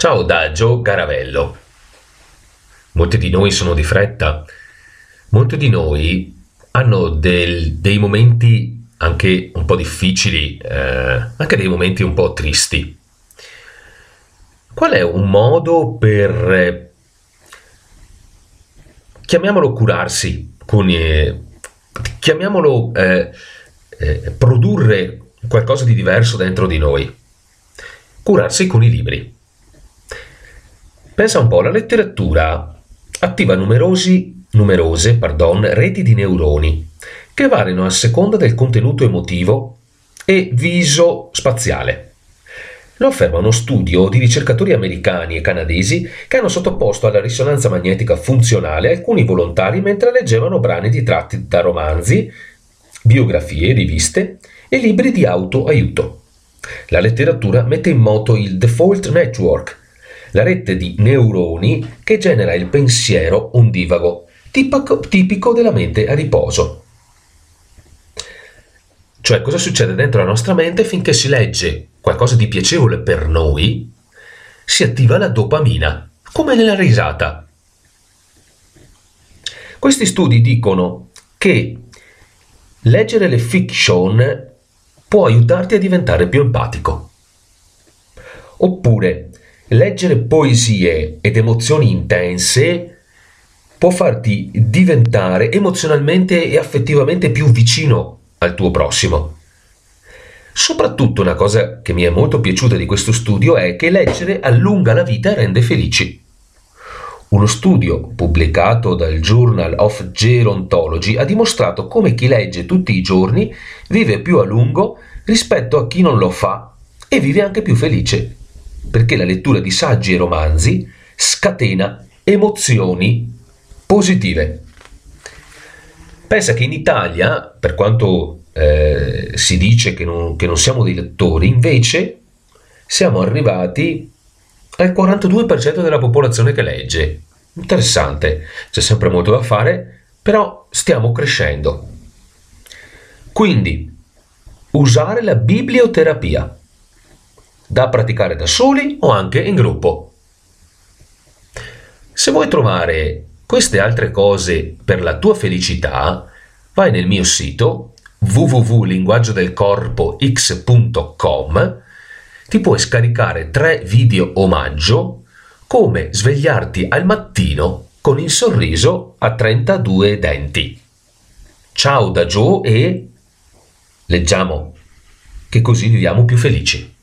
Ciao da Gio Garavello. Molti di noi sono di fretta, molti di noi hanno del, dei momenti anche un po' difficili, eh, anche dei momenti un po' tristi. Qual è un modo per, eh, chiamiamolo curarsi, con, eh, chiamiamolo eh, eh, produrre qualcosa di diverso dentro di noi? Curarsi con i libri. Pensa un po', la letteratura attiva numerosi, numerose pardon, reti di neuroni che variano a seconda del contenuto emotivo e viso spaziale. Lo afferma uno studio di ricercatori americani e canadesi che hanno sottoposto alla risonanza magnetica funzionale alcuni volontari mentre leggevano brani di tratti da romanzi, biografie, riviste e libri di autoaiuto. La letteratura mette in moto il default network, la rete di neuroni che genera il pensiero ondivago, tipico, della mente a riposo. Cioè cosa succede dentro la nostra mente finché si legge qualcosa di piacevole per noi, si attiva la dopamina, come nella risata. Questi studi dicono che leggere le fiction può aiutarti a diventare più empatico. Oppure leggere poesie ed emozioni intense può farti diventare emozionalmente e affettivamente più vicino al tuo prossimo. Soprattutto una cosa che mi è molto piaciuta di questo studio è che leggere allunga la vita e rende felici. Uno studio pubblicato dal Journal of Gerontology ha dimostrato come chi legge tutti i giorni vive più a lungo rispetto a chi non lo fa e vive anche più felice perché la lettura di saggi e romanzi scatena emozioni positive. Pensa che in Italia, per quanto eh, si dice che non, che non siamo dei lettori, invece siamo arrivati al 42% della popolazione che legge. Interessante, c'è sempre molto da fare, però stiamo crescendo. Quindi, usare la biblioterapia da praticare da soli o anche in gruppo. Se vuoi trovare queste altre cose per la tua felicità, vai nel mio sito www.linguaggiodelcorpox.com ti puoi scaricare tre video omaggio come svegliarti al mattino con il sorriso a 32 denti. Ciao da Joe e leggiamo che così viviamo più felici.